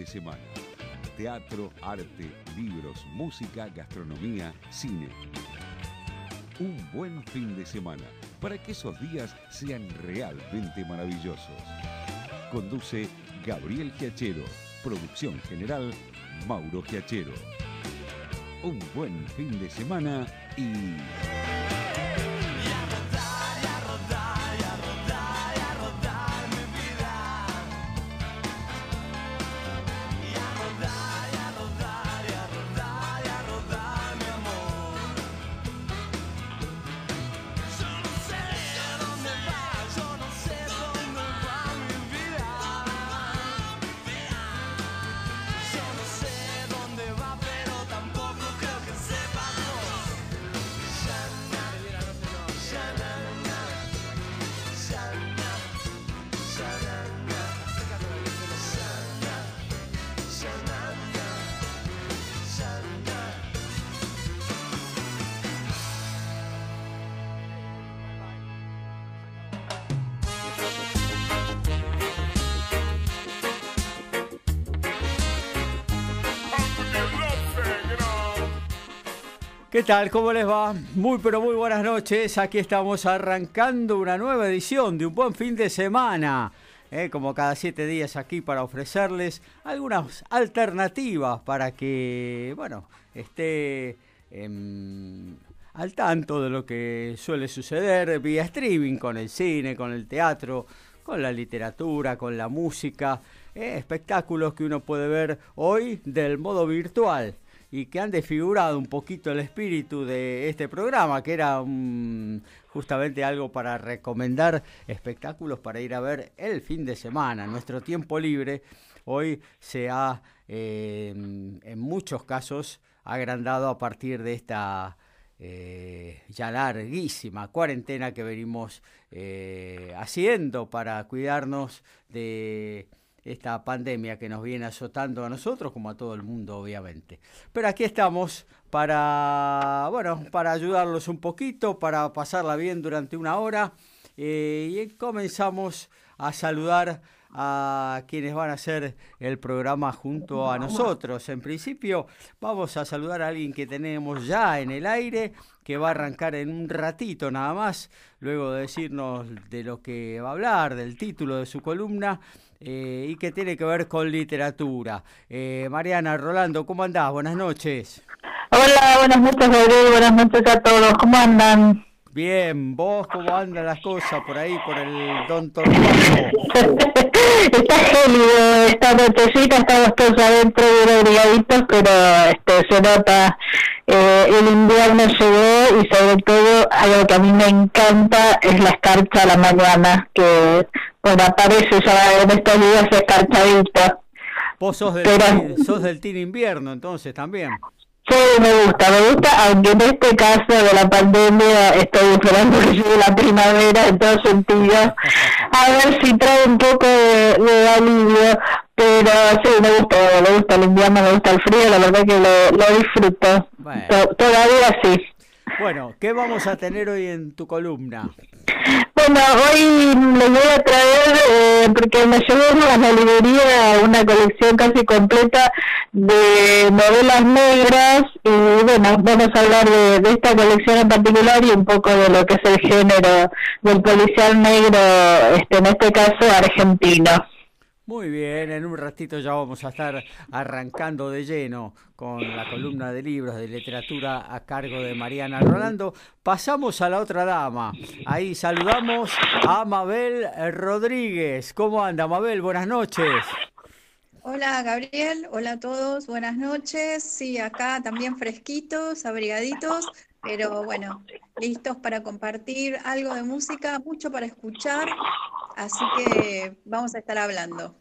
de semana. Teatro, arte, libros, música, gastronomía, cine. Un buen fin de semana para que esos días sean realmente maravillosos. Conduce Gabriel Giachero. Producción general Mauro Giachero. Un buen fin de semana y... tal? ¿Cómo les va? Muy pero muy buenas noches. Aquí estamos arrancando una nueva edición de un buen fin de semana. ¿eh? como cada siete días aquí para ofrecerles algunas alternativas para que, bueno, esté al tanto de lo que suele suceder vía streaming con el cine, con el teatro, con la literatura, con la música, ¿eh? espectáculos que uno puede ver hoy del modo virtual y que han desfigurado un poquito el espíritu de este programa, que era justamente algo para recomendar espectáculos para ir a ver el fin de semana. Nuestro tiempo libre hoy se ha, eh, en muchos casos, agrandado a partir de esta eh, ya larguísima cuarentena que venimos eh, haciendo para cuidarnos de esta pandemia que nos viene azotando a nosotros como a todo el mundo obviamente. Pero aquí estamos para, bueno, para ayudarlos un poquito, para pasarla bien durante una hora eh, y comenzamos a saludar a quienes van a hacer el programa junto a nosotros. En principio vamos a saludar a alguien que tenemos ya en el aire, que va a arrancar en un ratito nada más, luego de decirnos de lo que va a hablar, del título de su columna. Eh, y que tiene que ver con literatura. Eh, Mariana, Rolando, ¿cómo andás? Buenas noches. Hola, buenas noches, Gabriel. Buenas noches a todos. ¿Cómo andan? Bien, ¿vos cómo andan las cosas por ahí, por el Don Torcuato? está gélido esta nochecita, estamos todos adentro de brigaditos, pero este, se nota eh, el invierno llegó y sobre todo algo que a mí me encanta es la escarcha a la mañana, que bueno, aparece ya en estos días escarchadita. Vos sos del, sos del team invierno entonces también. Sí, me gusta, me gusta, aunque en este caso de la pandemia estoy esperando que llegue la primavera en todos sentidos, a ver si trae un poco de, alivio, pero sí, me gusta, me gusta el invierno, me gusta el frío, la verdad que lo, lo disfruto, todavía sí. Bueno, ¿qué vamos a tener hoy en tu columna? Bueno, hoy les voy a traer, eh, porque me llevó a la librería una colección casi completa de novelas negras y bueno, vamos a hablar de, de, esta colección en particular y un poco de lo que es el género del policial negro, este, en este caso argentino. Muy bien, en un ratito ya vamos a estar arrancando de lleno con la columna de libros de literatura a cargo de Mariana Rolando. Pasamos a la otra dama. Ahí saludamos a Mabel Rodríguez. ¿Cómo anda, Mabel? Buenas noches. Hola Gabriel, hola a todos, buenas noches. Sí, acá también fresquitos, abrigaditos, pero bueno, listos para compartir algo de música, mucho para escuchar, así que vamos a estar hablando.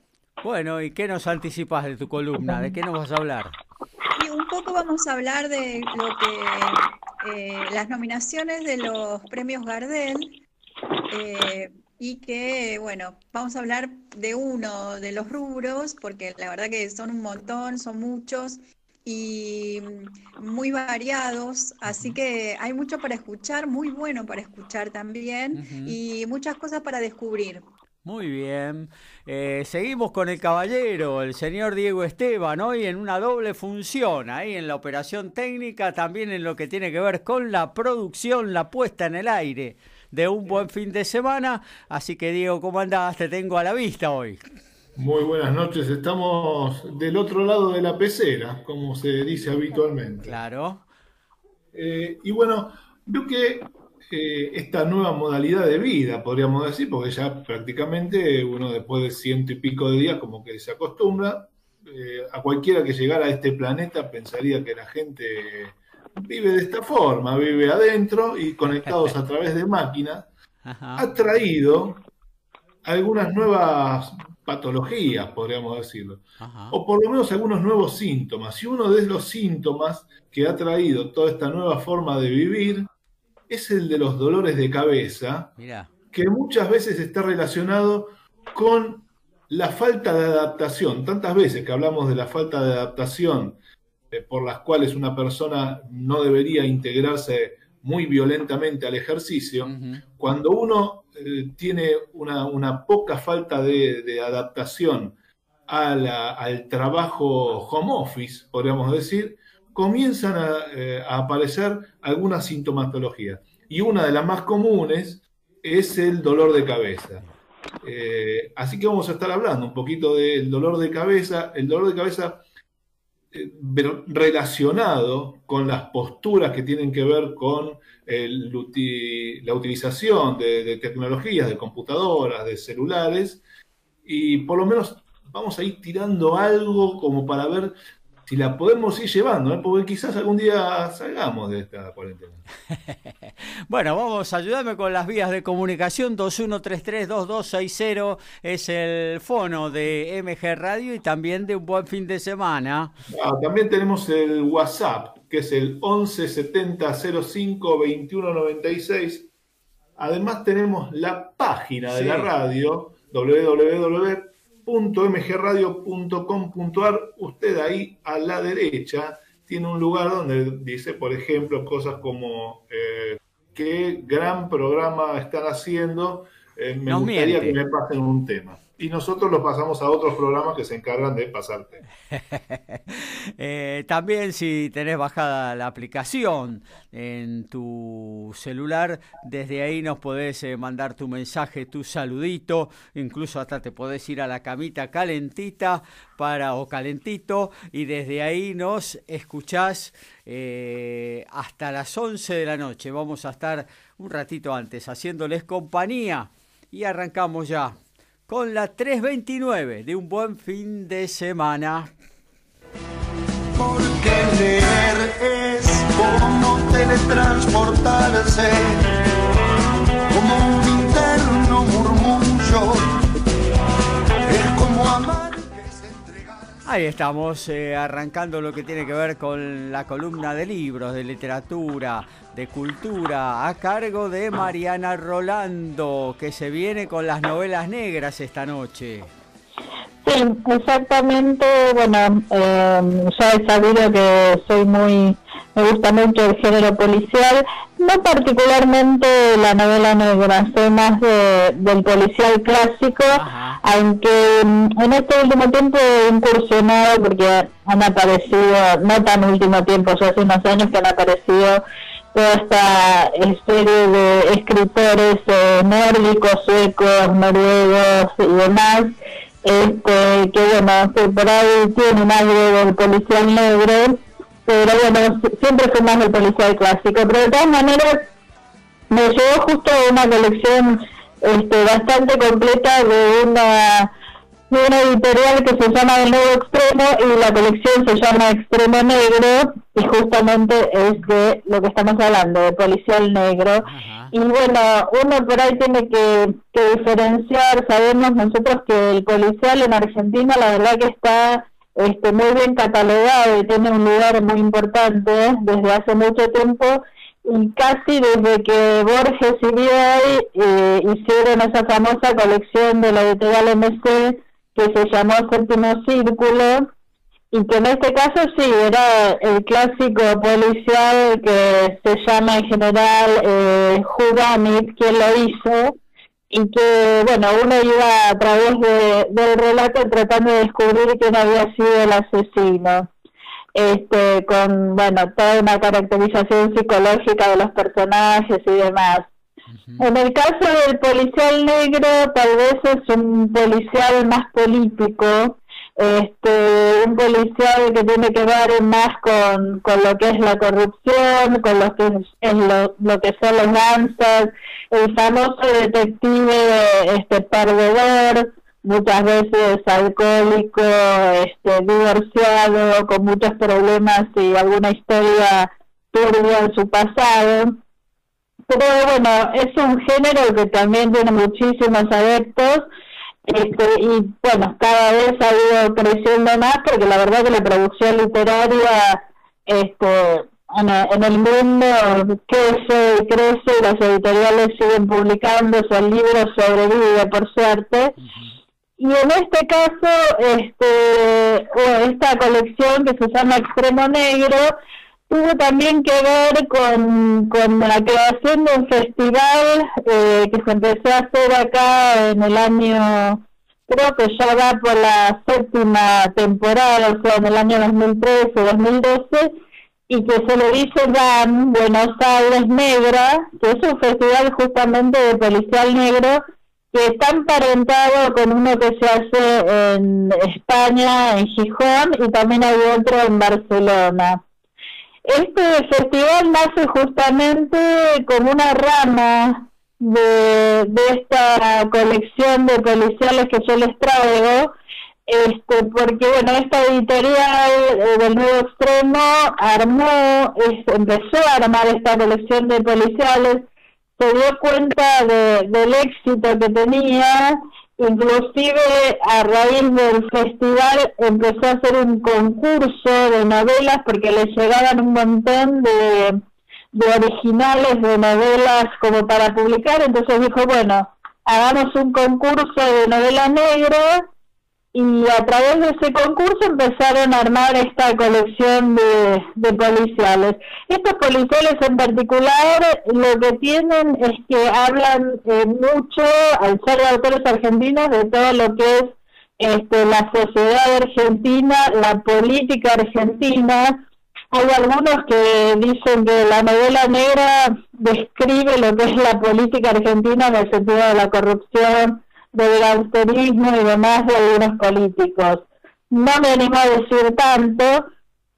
Bueno, ¿y qué nos anticipas de tu columna? ¿De qué nos vas a hablar? Y un poco vamos a hablar de lo que eh, las nominaciones de los premios Gardel eh, y que, bueno, vamos a hablar de uno de los rubros, porque la verdad que son un montón, son muchos y muy variados, así que hay mucho para escuchar, muy bueno para escuchar también y muchas cosas para descubrir. Muy bien. Eh, seguimos con el caballero, el señor Diego Esteban, hoy en una doble función, ahí en la operación técnica, también en lo que tiene que ver con la producción, la puesta en el aire de un buen fin de semana. Así que Diego, ¿cómo andás? Te tengo a la vista hoy. Muy buenas noches, estamos del otro lado de la pecera, como se dice habitualmente. Claro. Eh, y bueno, creo que eh, esta nueva modalidad de vida, podríamos decir, porque ya prácticamente uno después de ciento y pico de días como que se acostumbra, eh, a cualquiera que llegara a este planeta pensaría que la gente vive de esta forma, vive adentro y conectados a través de máquinas, ha traído algunas nuevas patologías, podríamos decirlo, o por lo menos algunos nuevos síntomas. Y uno de los síntomas que ha traído toda esta nueva forma de vivir es el de los dolores de cabeza, que muchas veces está relacionado con la falta de adaptación. Tantas veces que hablamos de la falta de adaptación eh, por las cuales una persona no debería integrarse muy violentamente al ejercicio, cuando uno eh, tiene una, poca falta de, adaptación al trabajo home office, podríamos decir, comienzan eh, a, aparecer algunas sintomatologías. Y una de las más comunes es el dolor de cabeza. Eh, así que vamos a estar hablando un poquito del dolor de cabeza. El dolor de cabeza relacionado con las posturas que tienen que ver con la utilización de, de, tecnologías, de computadoras, de celulares, y por lo menos vamos a ir tirando algo como para ver si la podemos ir llevando, ¿eh? porque quizás algún día salgamos de esta cuarentena. bueno, vamos, a ayudarme con las vías de comunicación. 2133-2260 es el fono de MG Radio y también de un buen fin de semana. Ah, también tenemos el WhatsApp, que es el 1170052196. Además tenemos la página de la radio, www mgradio.com.ar, usted ahí a la derecha tiene un lugar donde dice, por ejemplo, cosas como eh, qué gran programa están haciendo, eh, me gustaría que me pasen un tema y nosotros lo pasamos a otros programas que se encargan de pasarte. Eh, también si tenés bajada la aplicación en tu celular, desde ahí nos podés eh, mandar tu mensaje, tu saludito, incluso hasta te podés ir a la camita calentita para o calentito y desde ahí nos escuchás eh, hasta las 11 de la noche. Vamos a estar un ratito antes haciéndoles compañía y arrancamos ya con la 329 de un buen fin de semana. Porque leer es como teletransportarse, como un interno murmullo, es como amar. Ahí estamos, eh, arrancando lo que tiene que ver con la columna de libros, de literatura, de Cultura a cargo de Mariana Rolando, que se viene con las novelas negras esta noche. Sí, exactamente. Bueno, eh, ya he sabido que soy muy, me gusta mucho el género policial, no particularmente la novela negra, soy más del policial clásico, aunque en este último tiempo he incursionado porque han aparecido, no tan último tiempo, ya hace unos años que han aparecido toda esta serie de escritores eh, nórdicos, suecos, noruegos y demás, este, que bueno, que por ahí tienen algo del policial negro, pero bueno, siempre fue más del policial clásico, pero de todas maneras me llegó justo una colección este, bastante completa de una de una editorial que se llama El Nuevo Extremo y la colección se llama Extremo Negro y justamente es de lo que estamos hablando, de policial negro. Y bueno, uno por ahí tiene que, diferenciar, sabemos nosotros que el policial en Argentina la verdad que está este, muy bien catalogado y tiene un lugar muy importante desde hace mucho tiempo y casi desde que Borges y Bioy eh, hicieron esa famosa colección de la editorial MC que se llamó Séptimo Círculo y que en este caso sí, era el clásico policial que se llama en general eh, quien lo hizo, y que, bueno, uno iba a través de, del relato tratando de descubrir quién había sido el asesino. Este, con, bueno, toda una caracterización psicológica de los personajes y demás. En el caso del policial negro, tal vez es un policial más político, este, un policial que tiene que ver más con, con lo que es la corrupción, con lo que es, lo, lo, que son los danzas, el famoso detective este perdedor, muchas veces alcohólico, este, divorciado, con muchos problemas y alguna historia turbia en su pasado. Pero bueno, es un género que también tiene muchísimos adeptos este, y bueno, cada vez ha ido creciendo más porque la verdad que la producción literaria este, en, el mundo crece y crece y las editoriales siguen publicando, el libro sobrevive por suerte. Y en este caso, este, esta colección que se llama Extremo Negro, tuvo también que ver con, con la creación de un festival eh, que se empezó a hacer acá en el año, creo que ya va por la séptima temporada, o sea, en el año 2013-2012, y que se le dice DAN, Buenos Aires Negra, que es un festival justamente de policial negro, que está emparentado con uno que se hace en España, en Gijón, y también hay otro en Barcelona. Este festival nace justamente como una rama de, de esta colección de policiales que yo les traigo, este, porque bueno, esta editorial eh, del Nuevo Extremo armó, empezó a armar esta colección de policiales, se dio cuenta de, del éxito que tenía Inclusive a raíz del festival empezó a hacer un concurso de novelas porque le llegaban un montón de, de originales de novelas como para publicar, entonces dijo, bueno, hagamos un concurso de novela negra y a través de ese concurso empezaron a armar esta colección de, de, policiales. Estos policiales en particular lo que tienen es que hablan eh, mucho, al ser autores argentinos, de todo lo que es este, la sociedad argentina, la política argentina. Hay algunos que dicen que la novela negra describe lo que es la política argentina en el sentido de la corrupción, del gangsterismo y demás de algunos políticos. No me animo a decir tanto,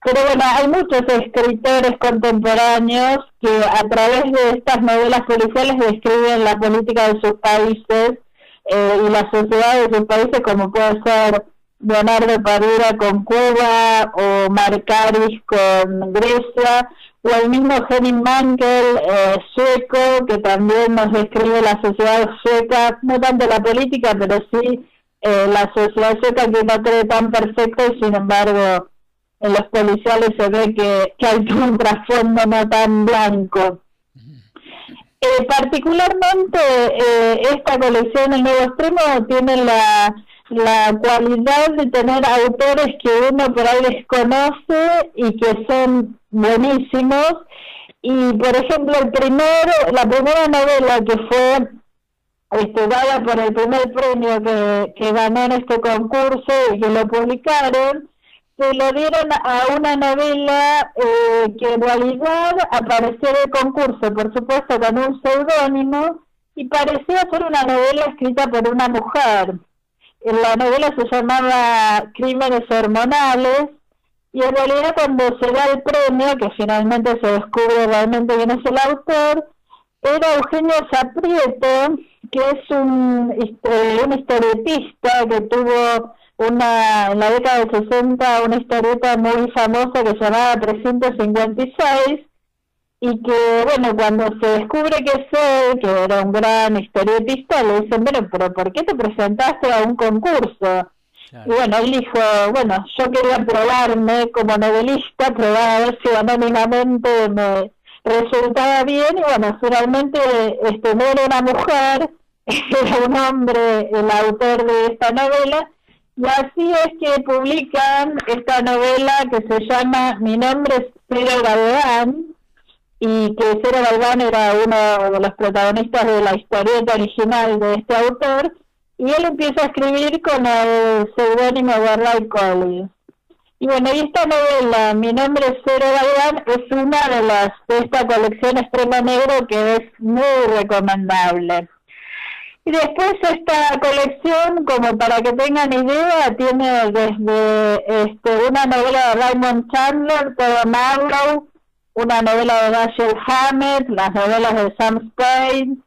pero bueno, hay muchos escritores contemporáneos que a través de estas novelas policiales describen la política de sus países eh, y la sociedad de sus países, como puede ser Leonardo Padura con Cuba o Marcaris con Grecia, o el mismo Henning Mankell, eh, sueco, que también nos describe la sociedad sueca, no tanto la política, pero sí eh, la sociedad sueca que no cree tan perfecta y sin embargo en los policiales se ve que, que hay un trasfondo no tan blanco. Eh, particularmente esta colección El Nuevo Extremo tiene la, la cualidad de tener autores que uno por ahí desconoce y que son buenísimos. Y por ejemplo, el primero, la primera novela que fue dada por el primer premio que, que ganó en este concurso y que lo publicaron, se lo dieron a una novela eh, que en realidad apareció en el concurso, por supuesto, con un seudónimo, y parecía ser una novela escrita por una mujer. La novela se llamaba Crímenes Hormonales, y en realidad cuando se da el premio, que finalmente se descubre realmente quién es el autor, era Eugenio Zaprieto, que es un, este, un historietista que tuvo una, en la década de 60 una historieta muy famosa que se llamaba 356 y que, bueno, cuando se descubre que soy, que era un gran historietista, le dicen, bueno, pero ¿por qué te presentaste a un concurso? Y bueno, él dijo, bueno, yo quería probarme como novelista, probar a ver si anónimamente me resultaba bien, y bueno, finalmente este, no era una mujer, era un hombre el autor de esta novela, y así es que publican esta novela que se llama Mi nombre es Pedro Gaudán, y que Cero Galván era uno de los protagonistas de la historieta original de este autor, y él empieza a escribir con el seudónimo de Ray Collins. Y bueno, y esta novela, Mi nombre es Cero Galván, es una de las de esta colección Extremo Negro que es muy recomendable. Y después esta colección, como para que tengan idea, tiene desde este, una novela de Raymond Chandler, todo Marlowe, una novela de Dashiell Hammett, las novelas de Sam Spade,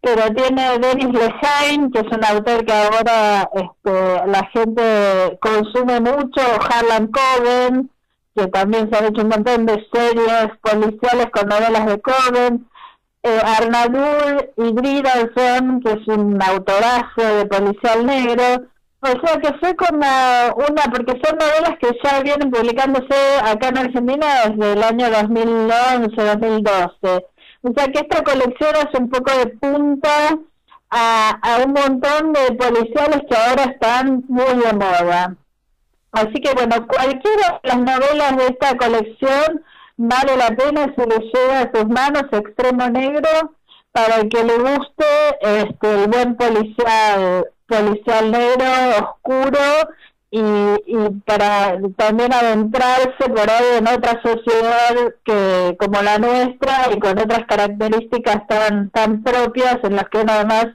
pero tiene Dennis Lehane, que es un autor que ahora este, la gente consume mucho, Harlan Coben, que también se han hecho un montón de series policiales con novelas de Coben, eh, Arnaud Hidridalson, que es un autorazo de policial negro, o sea que fue como una, porque son novelas que ya vienen publicándose acá en Argentina desde el año 2011-2012. O sea que esta colección es un poco de punta a, a un montón de policiales que ahora están muy de moda. Así que bueno, cualquiera de las novelas de esta colección vale la pena si le llega a sus manos Extremo Negro para el que le guste este, el buen policial policial negro, oscuro, y, y para también adentrarse por ahí en otra sociedad que como la nuestra y con otras características tan tan propias en las que uno además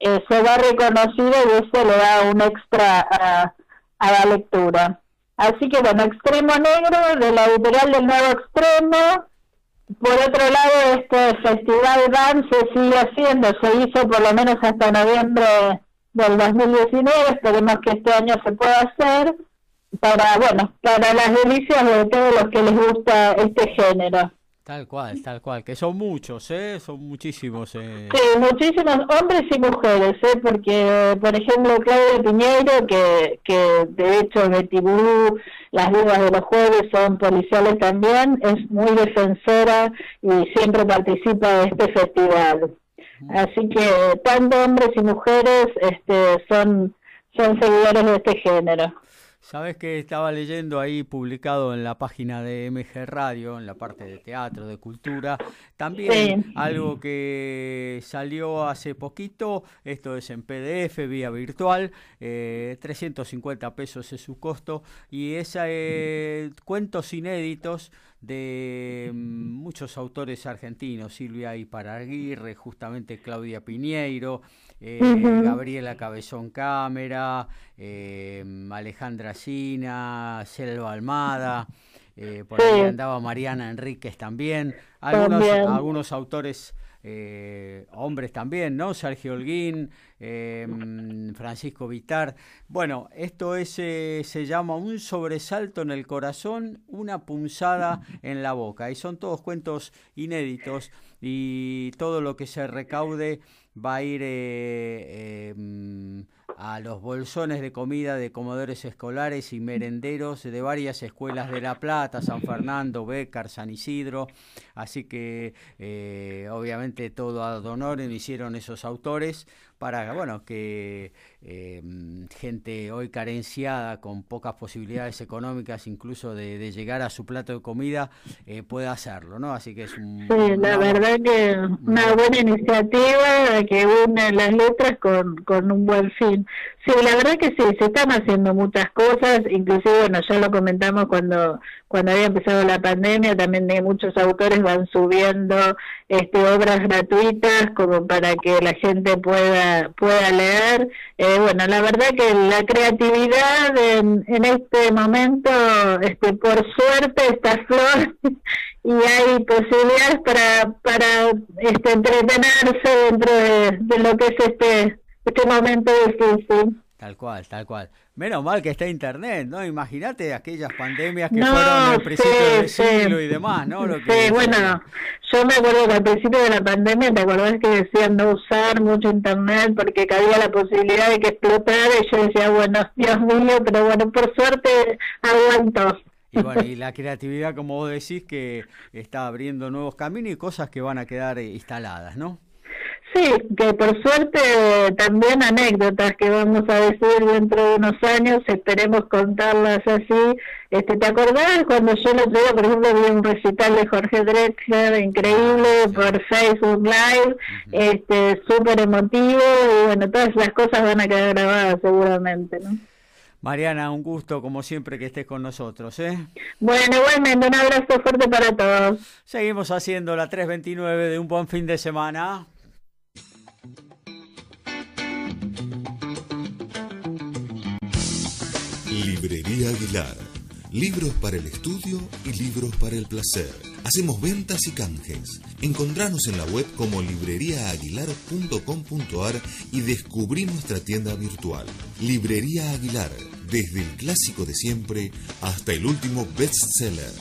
eh, se va reconocido y eso le da un extra a, a la lectura. Así que bueno, Extremo Negro de la editorial del Nuevo Extremo. Por otro lado, este festival DAN se sigue haciendo, se hizo por lo menos hasta noviembre del 2019, esperemos que este año se pueda hacer para, bueno, para las delicias de todos los que les gusta este género. Tal cual, tal cual, que son muchos, ¿eh? Son muchísimos. Eh. Sí, muchísimos hombres y mujeres, ¿eh? Porque, por ejemplo, Claudia Piñeiro, que, que de hecho Blue, las vivas de los jueves son policiales también, es muy defensora y siempre participa de este festival. Así que tanto hombres y mujeres este, son, son seguidores de este género. Sabes que estaba leyendo ahí publicado en la página de MG Radio, en la parte de teatro, de cultura, también algo que salió hace poquito, esto es en PDF, vía virtual, eh, 350 pesos es su costo, y es eh, cuentos inéditos de mm, muchos autores argentinos, Silvia Iparaguirre, justamente Claudia Piñeiro, eh, Gabriela Cabezón Cámara, eh, Alejandra Sina, Selva Almada, eh, por ahí andaba Mariana Enríquez también, algunos, algunos autores eh, hombres también, ¿no? Sergio Holguín, eh, Francisco Vitar. Bueno, esto es, eh, se llama Un sobresalto en el corazón, una punzada en la boca. Y son todos cuentos inéditos y todo lo que se recaude va a ir eh, em, a los bolsones de comida de comodores escolares y merenderos de varias escuelas de La Plata, San Fernando, Bécar, San Isidro. Así que eh, obviamente todo a honorem hicieron esos autores para bueno que eh, gente hoy carenciada con pocas posibilidades económicas incluso de, llegar a su plato de comida eh, pueda hacerlo no así que es un, sí la verdad que una buena iniciativa que une las letras con, con un buen fin sí la verdad que sí se están haciendo muchas cosas inclusive bueno ya lo comentamos cuando cuando había empezado la pandemia también muchos autores van subiendo este obras gratuitas como para que la gente pueda pueda leer. Eh, bueno la verdad que la creatividad en, en este momento este por suerte está flor y hay posibilidades para para este entretenerse dentro de, de lo que es este este momento difícil Tal cual, tal cual. Menos mal que está internet, ¿no? Imagínate aquellas pandemias que fueron al principio del siglo y demás, ¿no? sí, bueno, yo me acuerdo que al principio de la pandemia, ¿te acordás que decían no usar mucho internet porque cabía la posibilidad de que explotara? Y yo decía, bueno, Dios mío, pero bueno, por suerte aguanto. Y bueno, y la creatividad, como vos decís, que está abriendo nuevos caminos y cosas que van a quedar instaladas, ¿no? Sí, que por suerte también anécdotas que vamos a decir dentro de unos años, esperemos contarlas así. Este, ¿Te acordás cuando yo lo otro por ejemplo, vi un recital de Jorge Drexler increíble por Facebook Live, este, súper emotivo y bueno, todas las cosas van a quedar grabadas seguramente, ¿no? Mariana, un gusto como siempre que estés con nosotros. ¿eh? Bueno, igualmente un abrazo fuerte para todos. Seguimos haciendo la 329 de un buen fin de semana. Librería Aguilar. Libros para el estudio y libros para el placer. Hacemos ventas y canjes. Encontranos en la web como libreriaaguilar.com.ar y descubrí nuestra tienda virtual. Librería Aguilar. Desde el clásico de siempre hasta el último bestseller.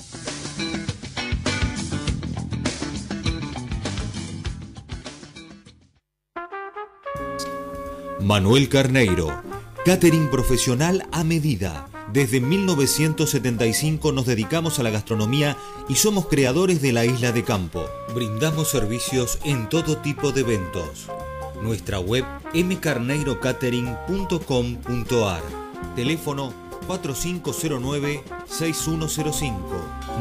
Manuel Carneiro Catering profesional a medida. Desde 1975 nos dedicamos a la gastronomía y somos creadores de la isla de campo. Brindamos servicios en todo tipo de eventos. Nuestra web mcarneirocatering.com.ar. Teléfono 4509-6105.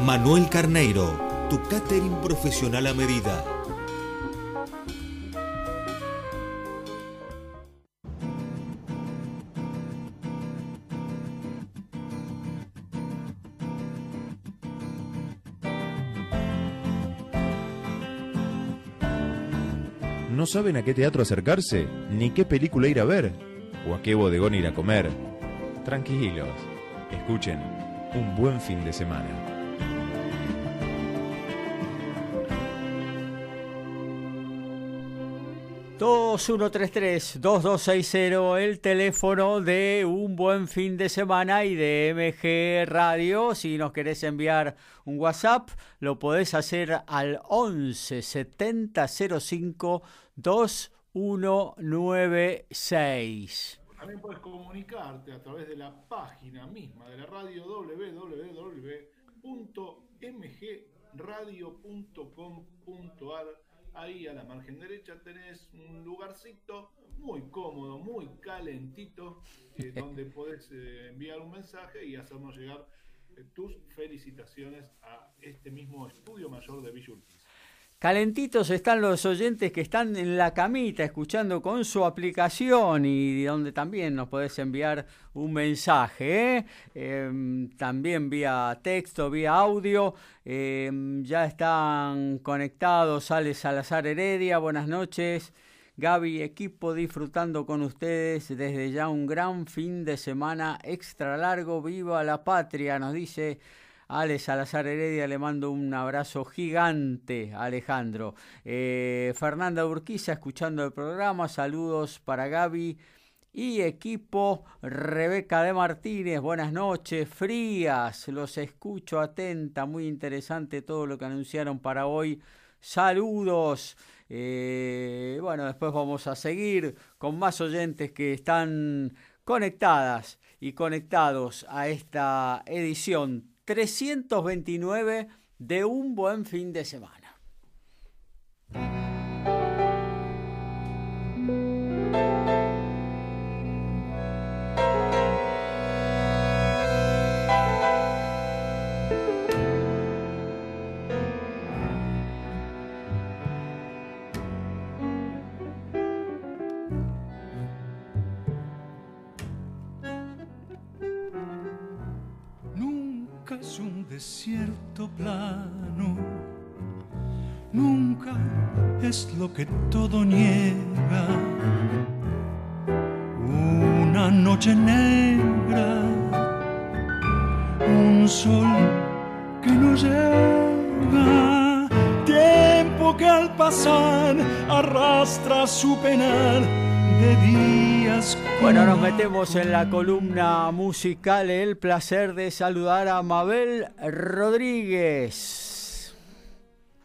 Manuel Carneiro, tu catering profesional a medida. Saben a qué teatro acercarse? ¿Ni qué película ir a ver? ¿O a qué bodegón ir a comer? Tranquilos, escuchen, un buen fin de semana. 2133-2260, el teléfono de un buen fin de semana y de MG Radio. Si nos querés enviar un WhatsApp, lo podés hacer al 11 70 05 2196. También puedes comunicarte a través de la página misma de la radio www.mgradio.com.ar ahí a la margen derecha tenés un lugarcito muy cómodo, muy calentito, eh, donde podés eh, enviar un mensaje y hacernos llegar eh, tus felicitaciones a este mismo estudio mayor de Villurquiza. Calentitos están los oyentes que están en la camita escuchando con su aplicación y donde también nos podés enviar un mensaje, ¿eh? em, también vía texto, vía audio. Em, ya están conectados Ale Salazar Heredia, buenas noches. Gaby, equipo disfrutando con ustedes desde ya un gran fin de semana extra largo. Viva la patria, nos dice Ale Salazar Heredia le mando un abrazo gigante Alejandro. Eh, Fernanda Urquiza escuchando el programa, saludos para Gaby y equipo. Rebeca de Martínez, buenas noches, frías, los escucho atenta, muy interesante todo lo que anunciaron para hoy. Saludos. Eh, bueno, después vamos a seguir con más oyentes que están conectadas y conectados a esta edición 329 de un buen fin de semana. Un desierto plano, nunca es lo que todo niega. Una noche negra, un sol que no llega, tiempo que al pasar arrastra su penal de días. Bueno, nos metemos en la columna musical. El placer de saludar a Mabel Rodríguez.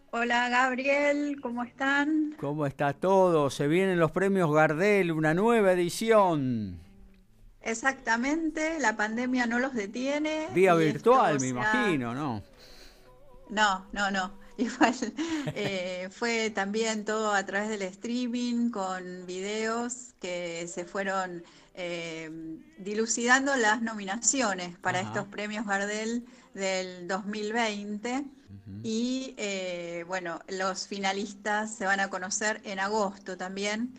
Hola Gabriel, ¿cómo están? ¿Cómo está todo? Se vienen los premios Gardel, una nueva edición. Exactamente, la pandemia no los detiene. Vía virtual, me imagino, ¿no? No, no, no. igual eh, fue también todo a través del streaming con videos que se fueron eh, dilucidando las nominaciones para estos premios Gardel del 2020 y eh, bueno, los finalistas se van a conocer en agosto también.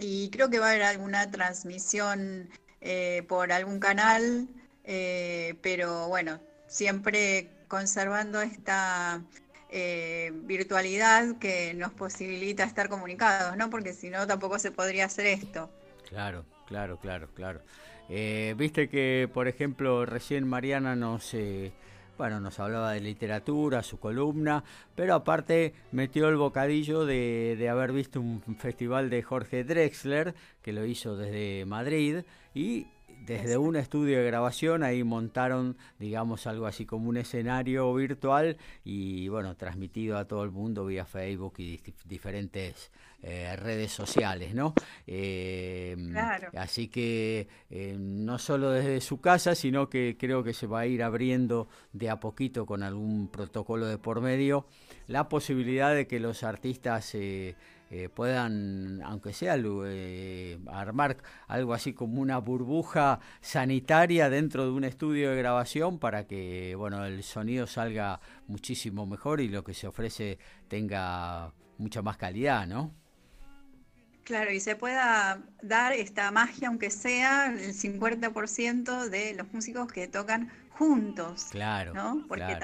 Y creo que va a haber alguna transmisión por algún canal, pero bueno, siempre conservando esta eh, virtualidad que nos posibilita estar comunicados, ¿no? Porque si no, tampoco se podría hacer esto. Claro, claro, claro, claro. Eh, viste que, por ejemplo, recién Mariana nos, eh, bueno, nos hablaba de literatura, su columna, pero aparte metió el bocadillo de, de haber visto un festival de Jorge Drexler, que lo hizo desde Madrid, y desde un estudio de grabación ahí montaron, digamos, algo así como un escenario virtual y bueno, transmitido a todo el mundo vía Facebook y diferentes eh, redes sociales, ¿no? Eh, claro. Así que eh, no solo desde su casa, sino que creo que se va a ir abriendo de a poquito con algún protocolo de por medio la posibilidad de que los artistas eh, puedan, aunque sea eh, armar algo así como una burbuja sanitaria dentro de un estudio de grabación para que bueno el sonido salga muchísimo mejor y lo que se ofrece tenga mucha más calidad, ¿no? Claro, y se pueda dar esta magia, aunque sea el 50% de los músicos que tocan juntos. Claro. ¿no? Porque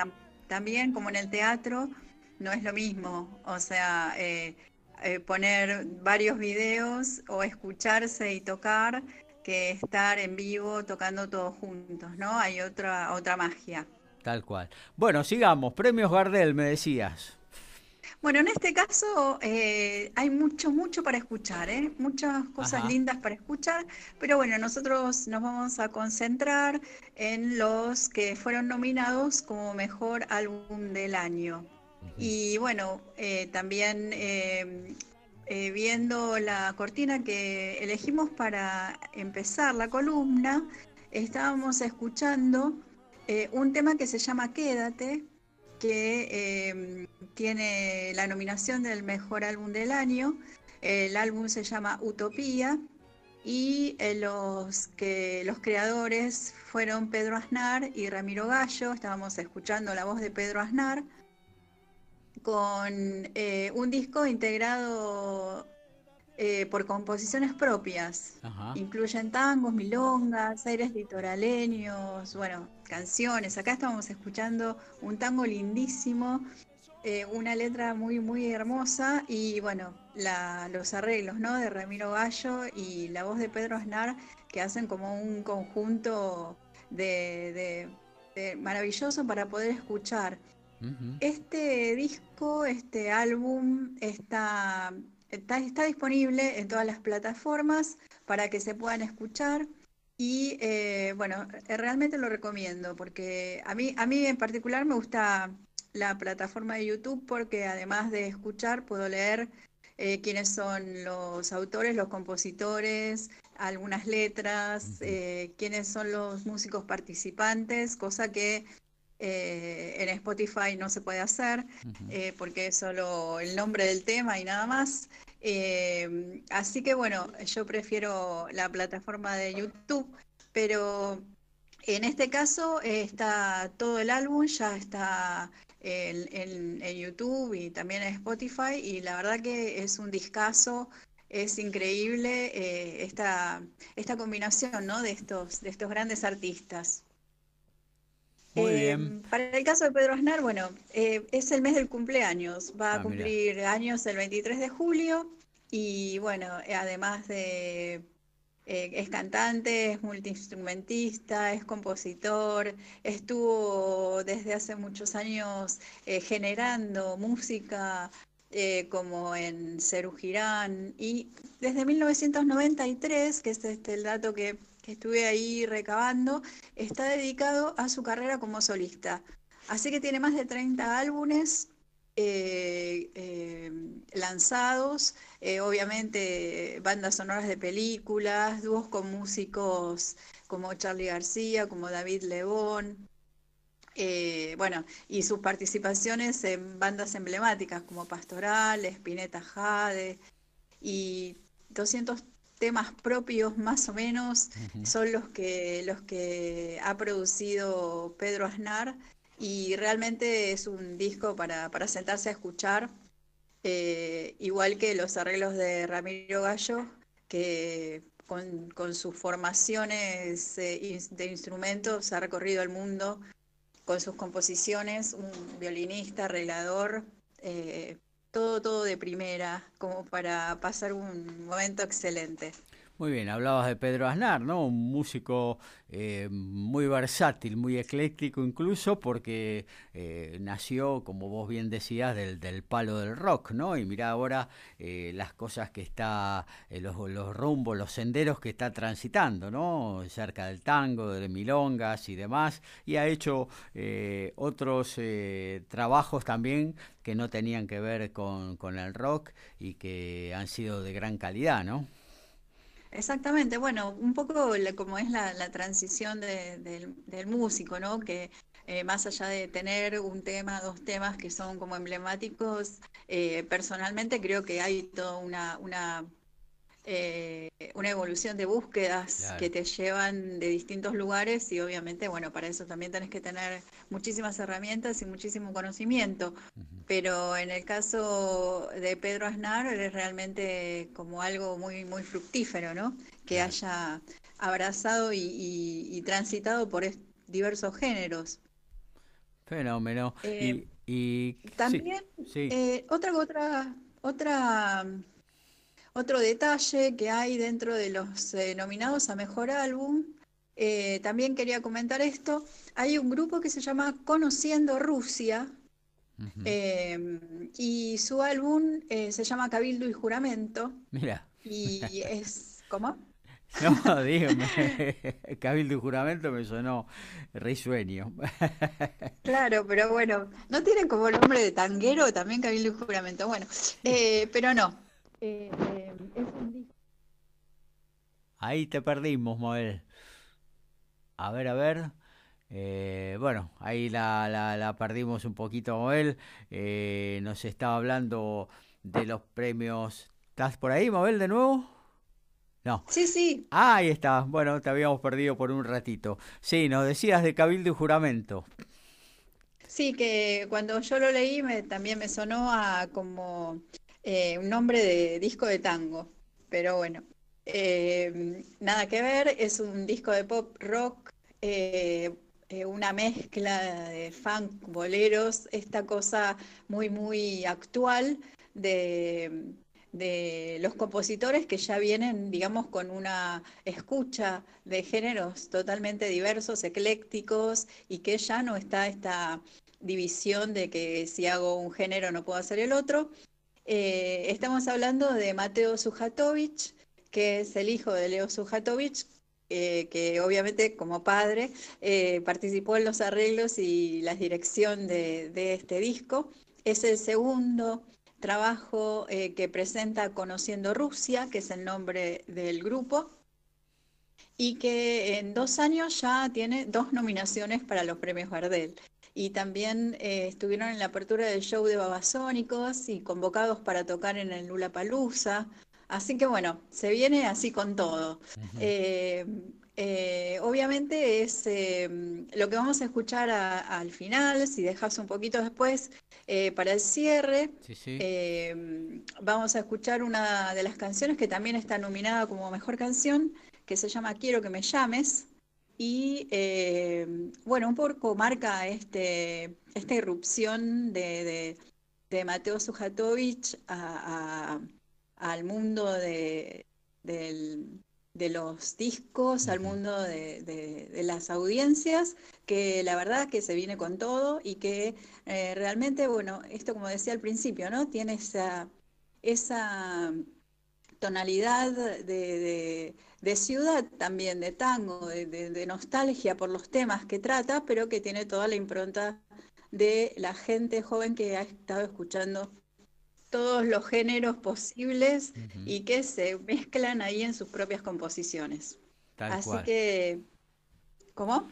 también, como en el teatro, no es lo mismo. O sea, eh, eh, poner varios videos o escucharse y tocar que estar en vivo tocando todos juntos, ¿no? Hay otra, otra magia. Tal cual. Bueno, sigamos. Premios Gardel, me decías. Bueno, en este caso eh, hay mucho, mucho para escuchar, ¿eh? muchas cosas lindas para escuchar, pero bueno, nosotros nos vamos a concentrar en los que fueron nominados como mejor álbum del año. Y bueno, eh, también eh, eh, viendo la cortina que elegimos para empezar la columna, estábamos escuchando un tema que se llama Quédate, que tiene la nominación del mejor álbum del año. El álbum se llama Utopía y los, que, los creadores fueron Pedro Aznar y Ramiro Gallo. Estábamos escuchando la voz de Pedro Aznar con eh, un disco integrado eh, por composiciones propias. Incluyen tangos, milongas, aires litoraleños, bueno, canciones. Acá estamos escuchando un tango lindísimo, eh, una letra muy, muy hermosa y bueno, los arreglos ¿no? de Ramiro Gallo y la voz de Pedro Aznar que hacen como un conjunto de maravilloso para poder escuchar. Este disco, este álbum está, está, disponible en todas las plataformas para que se puedan escuchar. Y eh, bueno, eh, realmente lo recomiendo porque a mí, a mí en particular me gusta la plataforma de YouTube porque además de escuchar puedo leer eh, quiénes son los autores, los compositores, algunas letras, quiénes son los músicos participantes, cosa que eh, en Spotify no se puede hacer eh, porque es solo el nombre del tema y nada más. Eh, así que bueno, yo prefiero la plataforma de YouTube, pero en este caso está todo el álbum, ya está en, YouTube y también en Spotify y la verdad que es un discazo. Es increíble esta, esta combinación ¿no? de, estos, de estos grandes artistas. Muy bien. Em, para el caso de Pedro Aznar, bueno, eh, es el mes del cumpleaños, va a ah, cumplir años el 23 de julio y bueno, eh, además de eh, es cantante, es multiinstrumentista, es compositor, estuvo desde hace muchos años generando música como en Cerú Girán y desde 1993, que es este el dato que estuve ahí recabando, está dedicado a su carrera como solista. Así que tiene más de 30 álbumes eh, eh, lanzados, eh, obviamente bandas sonoras de películas, dúos con músicos como Charlie García, como David Lebón, bueno, y sus participaciones en bandas emblemáticas como Pastoral, Spinetta Jade y 200 temas propios más o menos son los que, los que ha producido Pedro Aznar y realmente es un disco para, para sentarse a escuchar, eh, igual que los arreglos de Ramiro Gallo, que con, con sus formaciones eh, de instrumentos ha recorrido el mundo con sus composiciones, un violinista, arreglador, eh, todo, todo de primera, como para pasar un momento excelente. Muy bien, hablabas de Pedro Aznar, ¿no? Un músico eh, muy versátil, muy ecléctico incluso, porque eh, nació, como vos bien decías, del, del, palo del rock, ¿no? Y mira ahora eh, las cosas que está, eh, los, los, rumbos, los senderos que está transitando, ¿no? Cerca del tango, de milongas y demás, y ha hecho eh, otros eh, trabajos también que no tenían que ver con, con el rock y que han sido de gran calidad, ¿no? Exactamente, bueno, un poco la, como es la, transición de, de, del músico, ¿no? Que eh, más allá de tener un tema, dos temas que son como emblemáticos, eh, personalmente creo que hay toda una, eh, una evolución de búsquedas Claro. que te llevan de distintos lugares y obviamente, bueno, para eso también tenés que tener muchísimas herramientas y muchísimo conocimiento. Pero en el caso de Pedro Aznar es realmente como algo muy, muy fructífero, ¿no? Que Claro. haya abrazado y, y- y transitado por diversos géneros. Fenómeno. Eh, y, y sí, También, sí. eh, otra, otra, otra, otro detalle que hay dentro de los eh, nominados a Mejor Álbum, eh, también quería comentar esto, hay un grupo que se llama Conociendo Rusia, eh, y su álbum eh, se llama Cabildo y Juramento, Mira, y es, ¿cómo? no, dígame, Cabildo y Juramento me sonó risueño. Claro, pero bueno, no tienen como nombre de tanguero también Cabildo y Juramento, bueno, eh, pero no. Eh, eh, es un disco Ahí te perdimos, Moel. A ver, a ver. Eh, bueno, ahí la, la, la perdimos un poquito, Moel. Eh, nos estaba hablando de los premios. ¿Estás por ahí, Moel, de nuevo? No. Sí, sí, Ah, ahí está. Bueno, te habíamos perdido por un ratito. Sí, nos decías de Cabildo y Juramento. sí, que cuando yo lo leí me, también me sonó a como eh, un nombre de disco de tango, pero bueno, eh, nada que ver, es un disco de pop rock, eh, una mezcla de funk, boleros, esta cosa muy, muy actual de, de los compositores que ya vienen, digamos, con una escucha de géneros totalmente diversos, eclécticos, y que ya no está esta división de que si hago un género no puedo hacer el otro. Eh, estamos hablando de Mateo Sujatovich, que es el hijo de Leo Sujatovich, eh, que obviamente como padre eh, participó en los arreglos y la dirección de, este disco. Es el segundo trabajo eh, que presenta Conociendo Rusia, que es el nombre del grupo, y que en dos años ya tiene dos nominaciones para los premios Gardel. Y también eh, estuvieron en la apertura del show de Babasónicos y convocados para tocar en el Lollapalooza. Así que bueno, se viene así con todo. Eh, eh, obviamente es lo que vamos a escuchar a- al final, si dejas un poquito después, para el cierre. Sí, sí. Vamos a escuchar una de las canciones que también está nominada como mejor canción, que se llama Quiero que me llames. Y eh, bueno, un poco marca este, esta irrupción de, de- de Mateo Sujatovich a- a- al mundo de, del- de los discos, al mundo de, de- de las audiencias, que la verdad que se viene con todo y que eh, realmente, bueno, esto como decía al principio, ¿no? Tiene esa, esa tonalidad de, de- de ciudad también, de tango, de, nostalgia por los temas que trata, pero que tiene toda la impronta de la gente joven que ha estado escuchando todos los géneros posibles y que se mezclan ahí en sus propias composiciones. Tal Así cual. que, ¿cómo?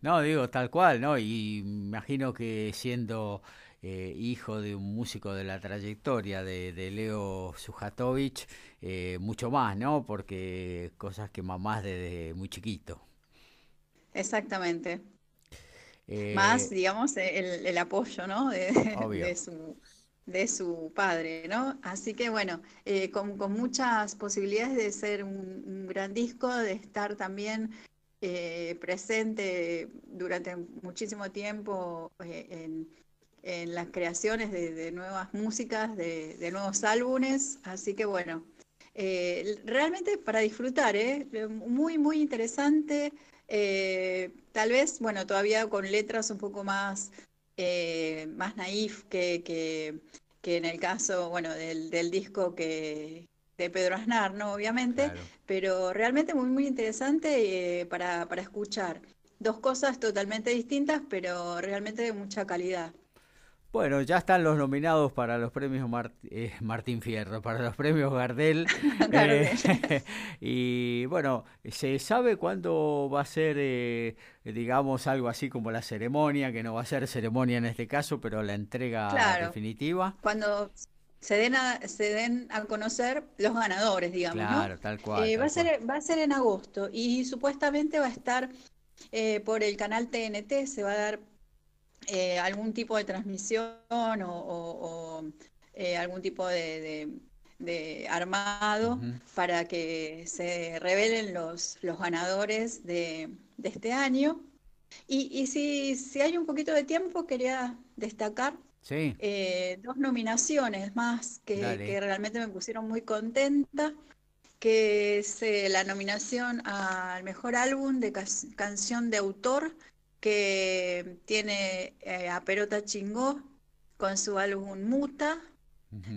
No, digo tal cual, ¿no? Y imagino que siendo eh, hijo de un músico de la trayectoria de, de Leo Sujatovich, eh, mucho más, ¿no? Porque cosas que mamás desde muy chiquito. Exactamente. Eh, Más, digamos, el, el apoyo, ¿no? De, Obvio. de su, de su padre, ¿no? Así que bueno, con, con muchas posibilidades de ser un, un gran disco, de estar también eh, presente durante muchísimo tiempo eh, en, en las creaciones de, de nuevas músicas, de, de nuevos álbumes. Así que bueno, eh, realmente para disfrutar, ¿eh? Muy, muy interesante. Eh, tal vez, bueno, todavía con letras un poco más, eh, más naif que, que, que en el caso, bueno, del, del disco que, de Pedro Aznar, ¿no? Obviamente, Claro. pero realmente muy, muy interesante eh, para, para escuchar. Dos cosas totalmente distintas, pero realmente de mucha calidad. Bueno, ya están los nominados para los premios Mart- eh, Martín Fierro, para los premios Gardel. Eh, y bueno, ¿se sabe cuándo va a ser, eh, digamos, algo así como la ceremonia, que no va a ser ceremonia en este caso, pero la entrega Claro. definitiva? Cuando se den a, se den a conocer los ganadores, digamos, ¿no? Claro, tal cual. Eh, tal va a ser, va a ser en agosto y supuestamente va a estar eh, por el canal TNT, se va a dar eh, algún tipo de transmisión o, o- o, eh, algún tipo de, de- de armado para que se revelen los, los ganadores de, de este año. Y, y si, si hay un poquito de tiempo, quería destacar Sí, eh, dos nominaciones más que, realmente me pusieron muy contenta, que es eh, la nominación al mejor álbum de canción de autor, que tiene eh, a Perota Chingó con su álbum Muta,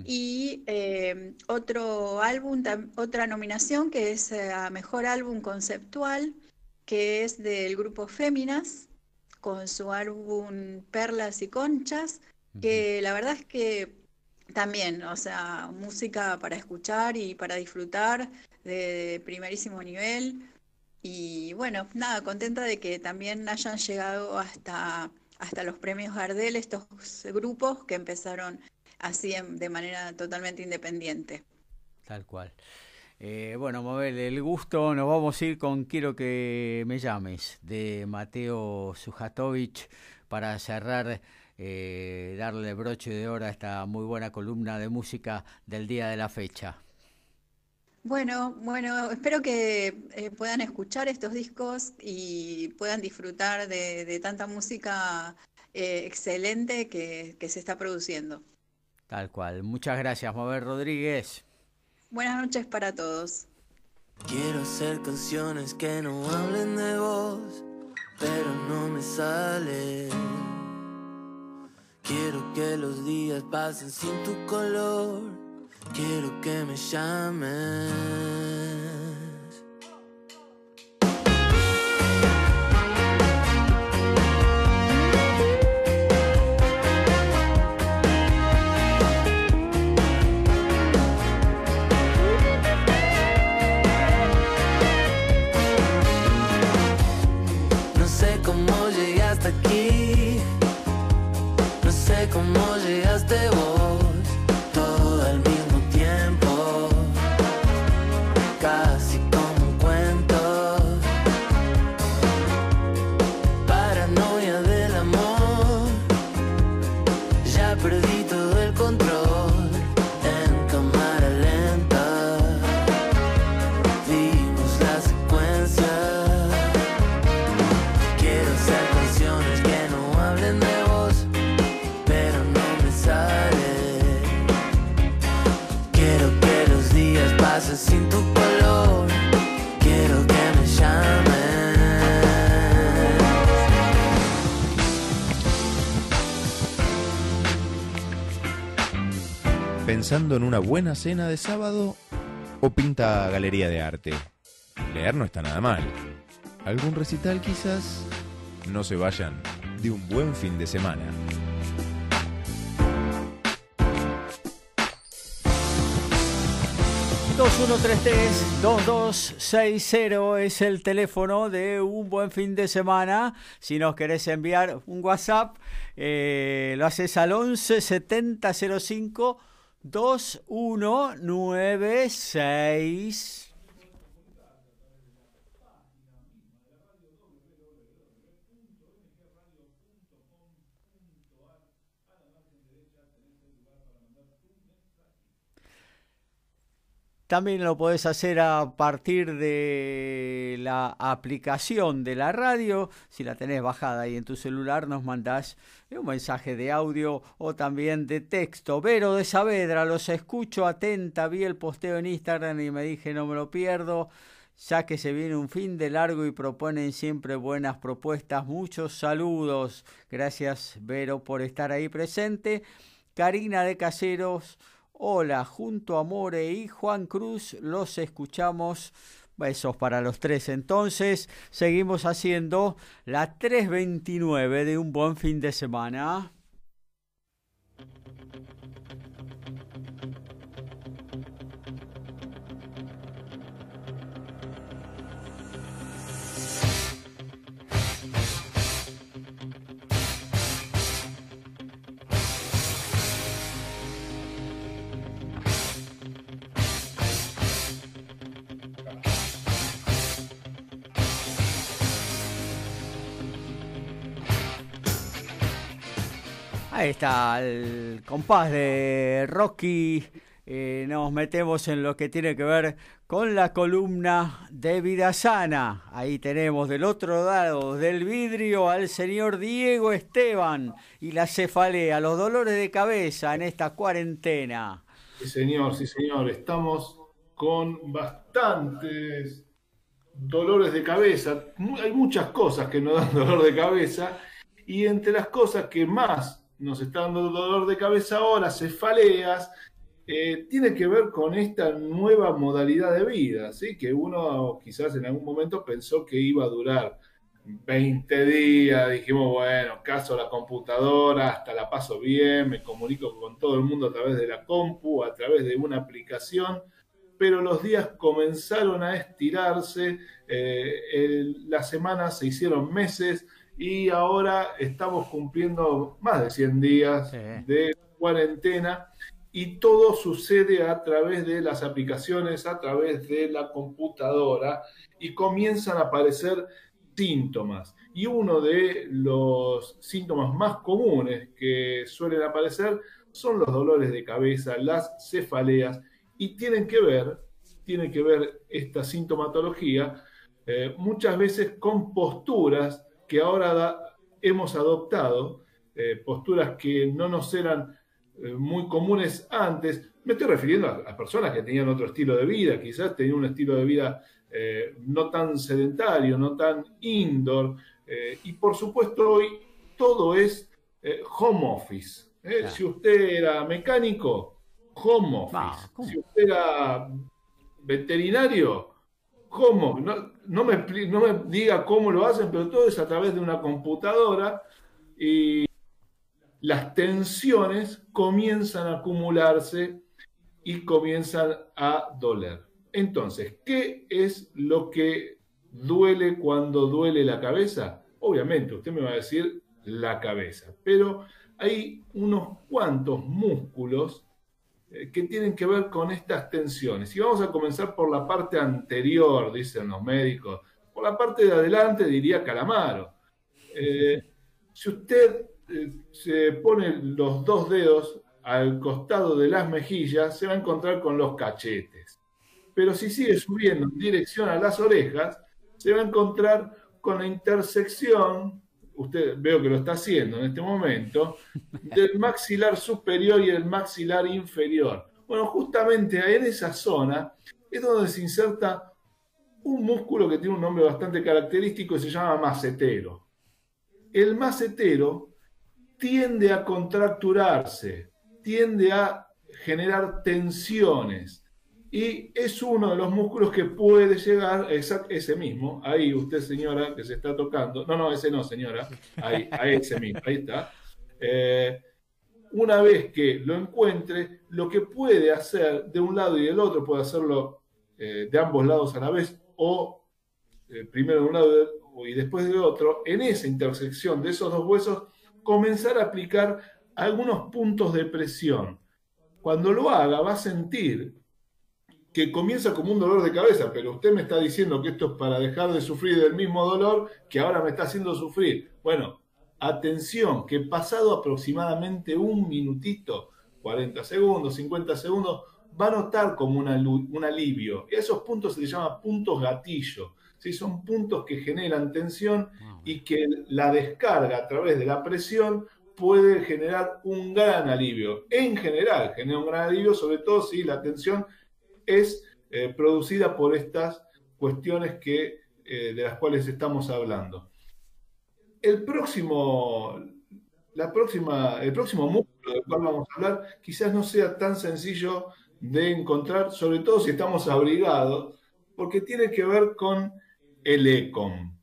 y eh, otro álbum, otra nominación que es eh, a mejor álbum conceptual, que es del grupo Féminas, con su álbum Perlas y Conchas, que la verdad es que también, o sea, música para escuchar y para disfrutar de primerísimo nivel. Y bueno, nada, contenta de que también hayan llegado hasta, hasta los premios Gardel estos grupos que empezaron así en- de manera totalmente independiente. Tal cual. Eh, bueno, Mabel, el gusto, nos vamos a ir con Quiero que me llames, de Mateo Sujatovich, para cerrar, eh, darle broche de oro a esta muy buena columna de música del día de la fecha. Bueno, bueno, espero que eh, puedan escuchar estos discos y puedan disfrutar de, de tanta música eh, excelente que, que se está produciendo. Tal cual. Muchas gracias, Mabel Rodríguez. Buenas noches para todos. Quiero hacer canciones que no hablen de vos, pero no me sale. Quiero que los días pasen sin tu color. Quiero que me llames. ¿Pensando en una buena cena de sábado o pinta galería de arte? Leer no está nada mal. ¿Algún recital quizás? No se vayan de un buen fin de semana. 2260 es el teléfono de un buen fin de semana. Si nos querés enviar un WhatsApp, eh, lo haces al 11 70 05 2196. También lo podés hacer a partir de la aplicación de la radio. Si la tenés bajada ahí en tu celular, nos mandás un mensaje de audio o también de texto. Vero de Saavedra, los escucho atenta. Vi el posteo en Instagram y me dije no me lo pierdo. Ya que se viene un fin de largo y proponen siempre buenas propuestas. Muchos saludos. Gracias, Vero, por estar ahí presente. Karina de Caseros. Hola, junto a More y Juan Cruz los escuchamos. Besos para los tres. Entonces, seguimos haciendo la 329 de un buen fin de semana. Está el compás de Rocky. Eh, nos metemos en lo que tiene que ver con la columna de vida sana. Ahí tenemos del otro lado del vidrio al señor Diego Esteban y la cefalea, los dolores de cabeza en esta cuarentena. Sí, señor, sí, señor. Estamos con bastantes dolores de cabeza. Hay muchas cosas que nos dan dolor de cabeza y entre las cosas que más nos está dando dolor de cabeza ahora, cefaleas, eh, tiene que ver con esta nueva modalidad de vida, ¿sí? que uno quizás en algún momento pensó que iba a durar 20 días, dijimos, bueno, caso la computadora, hasta la paso bien, me comunico con todo el mundo a través de la compu, a través de una aplicación, pero los días comenzaron a estirarse, eh, las semanas se hicieron meses, y ahora estamos cumpliendo más de 100 días de cuarentena y todo sucede a través de las aplicaciones, a través de la computadora y comienzan a aparecer síntomas. Y uno de los síntomas más comunes que suelen aparecer son los dolores de cabeza, las cefaleas y tienen que ver, tienen que ver esta sintomatología eh, muchas veces con posturas que ahora hemos adoptado, eh, posturas que no nos eran eh, muy comunes antes. Me estoy refiriendo a, personas que tenían otro estilo de vida, quizás tenían un estilo de vida eh, no tan sedentario, no tan indoor. y por supuesto hoy todo es home office. Si usted era mecánico, home office. Si usted era veterinario, cómo, no, no, me, no me diga cómo lo hacen, pero todo es a través de una computadora y las tensiones comienzan a acumularse y comienzan a doler. Entonces, ¿qué es lo que duele cuando duele la cabeza? Obviamente, usted me va a decir la cabeza, pero hay unos cuantos músculos que tienen que ver con estas tensiones. Y vamos a comenzar por la parte anterior, dicen los médicos. Por la parte de adelante diría Calamaro. Eh, si usted eh, se pone los dos dedos al costado de las mejillas, se va a encontrar con los cachetes. Pero si sigue subiendo en dirección a las orejas, se va a encontrar con la intersección usted veo que lo está haciendo en este momento, del maxilar superior y el maxilar inferior. Bueno, justamente en esa zona es donde se inserta un músculo que tiene un nombre bastante característico y se llama macetero. El macetero tiende a contracturarse, tiende a generar tensiones y es uno de los músculos que puede llegar, ese mismo, ahí usted señora que se está tocando, no, no, ese no señora, ahí, a ese mismo, ahí está. Eh, una vez que lo encuentre, lo que puede hacer de un lado y del otro, puede hacerlo eh, de ambos lados a la vez o eh, primero de un lado y después del otro, en esa intersección de esos dos huesos, comenzar a aplicar algunos puntos de presión. Cuando lo haga, va a sentir que comienza como un dolor de cabeza, pero usted me está diciendo que esto es para dejar de sufrir del mismo dolor que ahora me está haciendo sufrir. Bueno, atención, que pasado aproximadamente un minutito, 40 segundos, 50 segundos, va a notar como un alivio. Y esos puntos se les llama puntos gatillo. ¿sí? Son puntos que generan tensión y que la descarga a través de la presión puede generar un gran alivio. En general, genera un gran alivio, sobre todo si la tensión es eh, producida por estas cuestiones que, eh, de las cuales estamos hablando. El próximo, la próxima, el próximo músculo del cual vamos a hablar quizás no sea tan sencillo de encontrar, sobre todo si estamos abrigados, porque tiene que ver con el ECOM.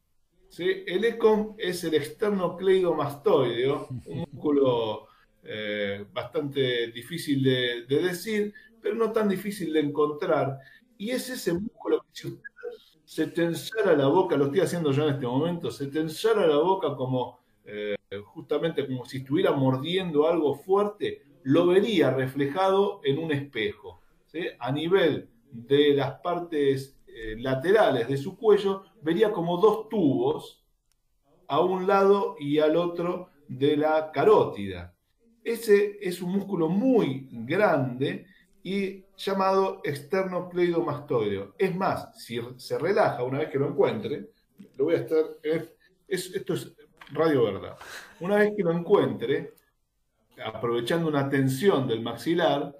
El ECOM es el externo cleidomastoideo, un músculo eh, bastante difícil de, decir, pero no tan difícil de encontrar. Y es ese músculo que si usted se tensara la boca, lo estoy haciendo yo en este momento, se tensara la boca como eh, justamente como si estuviera mordiendo algo fuerte, lo vería reflejado en un espejo. A nivel de las partes eh, laterales de su cuello, vería como dos tubos a un lado y al otro de la carótida. Ese es un músculo muy grande y llamado esternocleidomastoideo. Es más, si se relaja una vez que lo encuentre, lo voy a estar, esto es radio verdad. Una vez que lo encuentre, aprovechando una tensión del maxilar,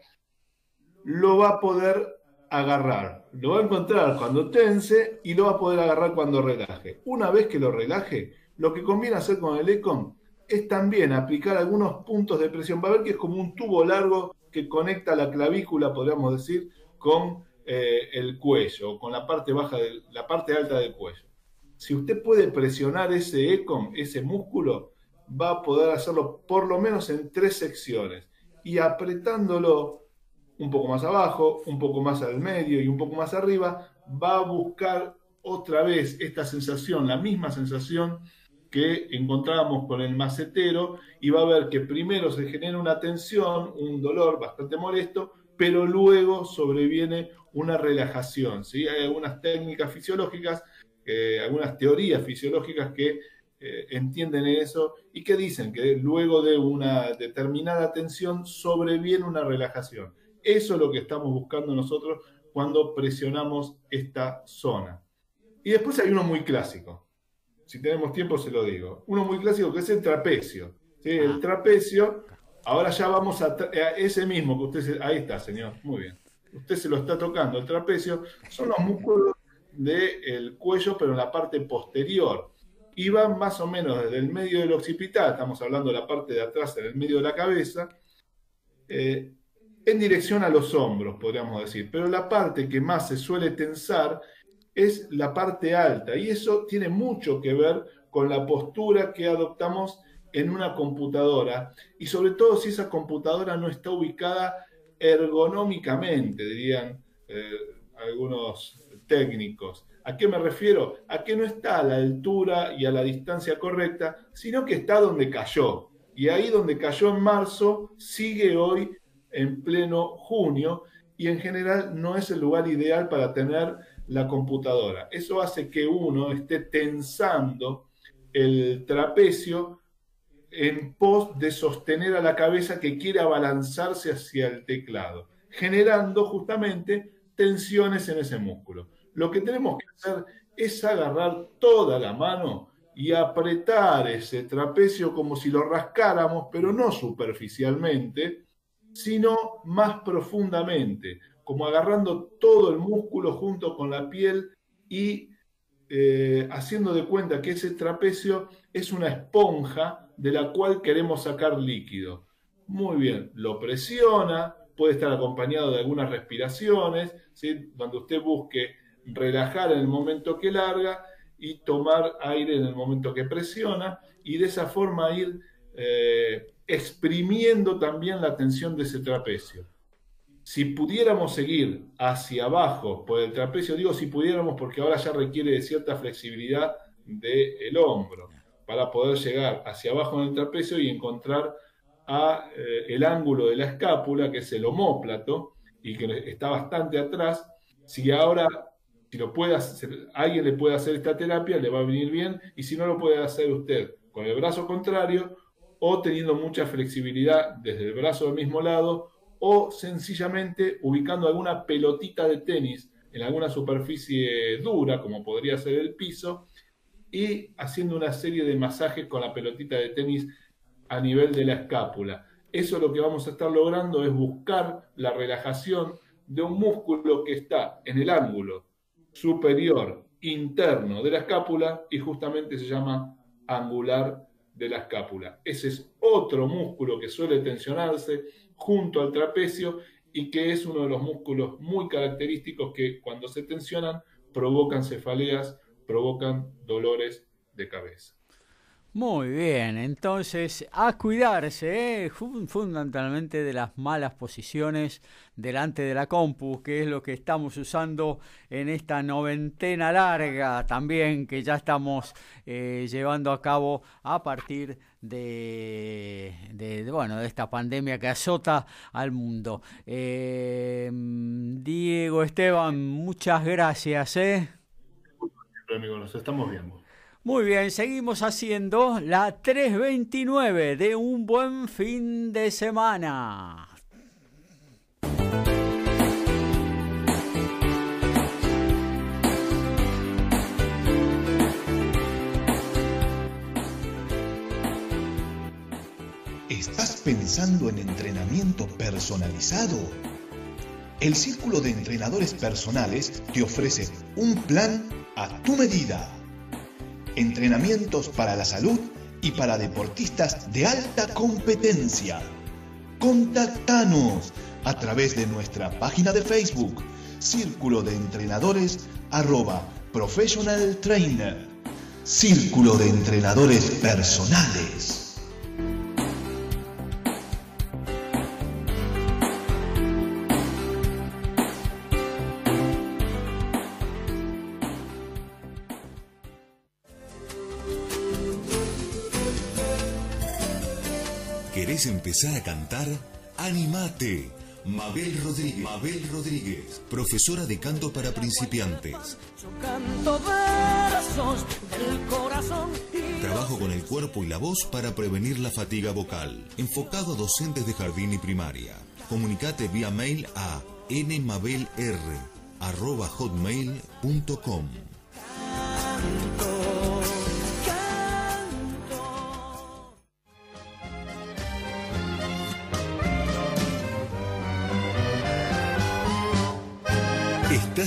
lo va a poder agarrar. Lo va a encontrar cuando tense y lo va a poder agarrar cuando relaje. Una vez que lo relaje, lo que conviene hacer con el ECOM es también aplicar algunos puntos de presión. Va a ver que es como un tubo largo que conecta la clavícula, podríamos decir, con eh, el cuello, con la parte baja, de, la parte alta del cuello. Si usted puede presionar ese ECOM, ese músculo, va a poder hacerlo por lo menos en tres secciones. Y apretándolo un poco más abajo, un poco más al medio y un poco más arriba, va a buscar otra vez esta sensación, la misma sensación que encontrábamos con el macetero y va a ver que primero se genera una tensión, un dolor bastante molesto, pero luego sobreviene una relajación. ¿sí? Hay algunas técnicas fisiológicas, eh, algunas teorías fisiológicas que eh, entienden eso y que dicen que luego de una determinada tensión sobreviene una relajación. Eso es lo que estamos buscando nosotros cuando presionamos esta zona. Y después hay uno muy clásico. Si tenemos tiempo se lo digo. Uno muy clásico que es el trapecio. El ah. trapecio, ahora ya vamos a, ese mismo que usted ahí está, señor. Muy bien. Usted se lo está tocando. El trapecio son los músculos del cuello, pero en la parte posterior. Y van más o menos desde el medio del occipital, estamos hablando de la parte de atrás, en el medio de la cabeza, eh, en dirección a los hombros, podríamos decir. Pero la parte que más se suele tensar es la parte alta y eso tiene mucho que ver con la postura que adoptamos en una computadora y sobre todo si esa computadora no está ubicada ergonómicamente, dirían eh, algunos técnicos. ¿A qué me refiero? A que no está a la altura y a la distancia correcta, sino que está donde cayó. Y ahí donde cayó en marzo, sigue hoy en pleno junio y en general no es el lugar ideal para tener la computadora. Eso hace que uno esté tensando el trapecio en pos de sostener a la cabeza que quiere abalanzarse hacia el teclado, generando justamente tensiones en ese músculo. Lo que tenemos que hacer es agarrar toda la mano y apretar ese trapecio como si lo rascáramos, pero no superficialmente, sino más profundamente, como agarrando todo el músculo junto con la piel y eh, haciendo de cuenta que ese trapecio es una esponja de la cual queremos sacar líquido. Muy bien, lo presiona, puede estar acompañado de algunas respiraciones, ¿sí? cuando usted busque relajar en el momento que larga y tomar aire en el momento que presiona y de esa forma ir eh, exprimiendo también la tensión de ese trapecio. Si pudiéramos seguir hacia abajo por el trapecio, digo si pudiéramos porque ahora ya requiere de cierta flexibilidad del hombro para poder llegar hacia abajo en el trapecio y encontrar a, eh, el ángulo de la escápula, que es el homóplato, y que está bastante atrás. Si ahora, si lo puede hacer, alguien le puede hacer esta terapia, le va a venir bien, y si no lo puede hacer usted con el brazo contrario o teniendo mucha flexibilidad desde el brazo del mismo lado o sencillamente ubicando alguna pelotita de tenis en alguna superficie dura, como podría ser el piso, y haciendo una serie de masajes con la pelotita de tenis a nivel de la escápula. Eso lo que vamos a estar logrando es buscar la relajación de un músculo que está en el ángulo superior interno de la escápula y justamente se llama angular de la escápula. Ese es otro músculo que suele tensionarse junto al trapecio y que es uno de los músculos muy característicos que cuando se tensionan provocan cefaleas, provocan dolores de cabeza. Muy bien, entonces a cuidarse ¿eh? fundamentalmente de las malas posiciones delante de la compu, que es lo que estamos usando en esta noventena larga también que ya estamos eh, llevando a cabo a partir de, de, bueno de esta pandemia que azota al mundo. Eh, Diego Esteban, muchas gracias. ¿eh? Amigo, nos estamos viendo. Muy bien, seguimos haciendo la 329 de un buen fin de semana. Pensando en entrenamiento personalizado? El Círculo de Entrenadores Personales te ofrece un plan a tu medida entrenamientos para la salud y para deportistas de alta competencia. Contactanos a través de nuestra página de Facebook, Círculo de Entrenadores arroba Professional Trainer. Círculo de Entrenadores Personales. Empezar a cantar? ¡Animate! Mabel Rodríguez, Mabel Rodríguez, profesora de canto para principiantes. Trabajo con el cuerpo y la voz para prevenir la fatiga vocal. Enfocado a docentes de jardín y primaria. Comunicate vía mail a nmabelr.hotmail.com.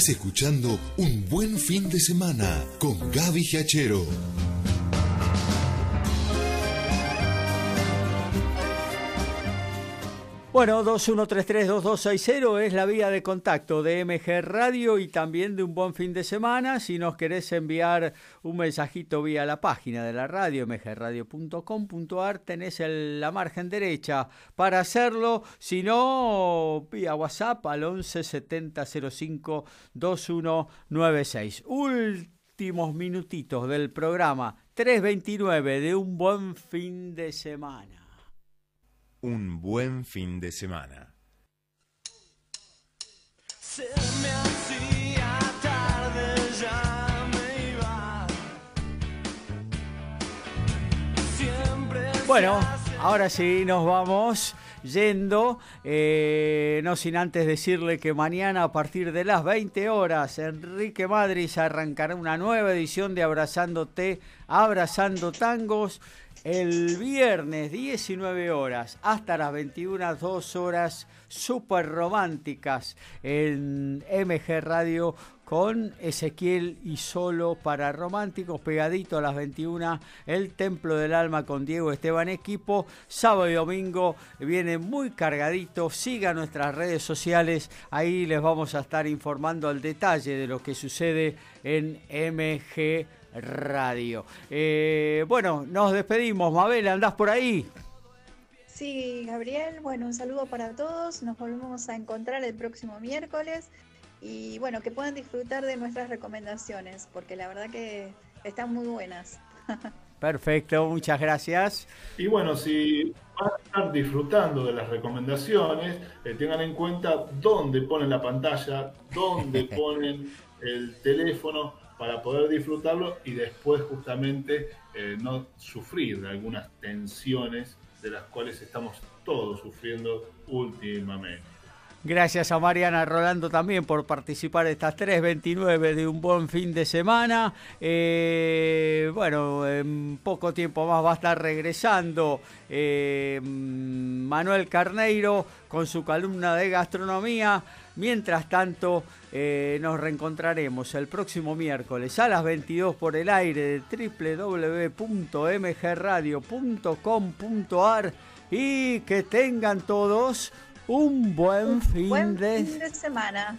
Escuchando Un Buen Fin de Semana con Gaby Giachero. Bueno, 2133-2260 es la vía de contacto de MG Radio y también de un buen fin de semana. Si nos querés enviar un mensajito vía la página de la radio, mgradio.com.ar, tenés la margen derecha para hacerlo. Si no, vía WhatsApp al 11 70 05 2196. Últimos minutitos del programa 329 de un buen fin de semana un buen fin de semana. Bueno, ahora sí nos vamos yendo, eh, no sin antes decirle que mañana a partir de las 20 horas Enrique Madrid arrancará una nueva edición de Abrazándote, Abrazando Tangos el viernes 19 horas hasta las 21, dos horas súper románticas en MG Radio con Ezequiel y solo para románticos, pegadito a las 21, el Templo del Alma con Diego Esteban Equipo. Sábado y domingo viene muy cargadito. Siga nuestras redes sociales, ahí les vamos a estar informando al detalle de lo que sucede en MG Radio. Eh, bueno, nos despedimos. Mabel, ¿andás por ahí? Sí, Gabriel, bueno, un saludo para todos. Nos volvemos a encontrar el próximo miércoles y bueno, que puedan disfrutar de nuestras recomendaciones, porque la verdad que están muy buenas. Perfecto, muchas gracias. Y bueno, si van a estar disfrutando de las recomendaciones, eh, tengan en cuenta dónde ponen la pantalla, dónde ponen el teléfono para poder disfrutarlo y después justamente eh, no sufrir de algunas tensiones de las cuales estamos todos sufriendo últimamente. Gracias a Mariana Rolando también por participar estas 3.29 de un buen fin de semana. Eh, bueno, en poco tiempo más va a estar regresando eh, Manuel Carneiro con su columna de gastronomía. Mientras tanto, eh, nos reencontraremos el próximo miércoles a las 22 por el aire de www.mgradio.com.ar y que tengan todos un buen, fin, buen fin de semana.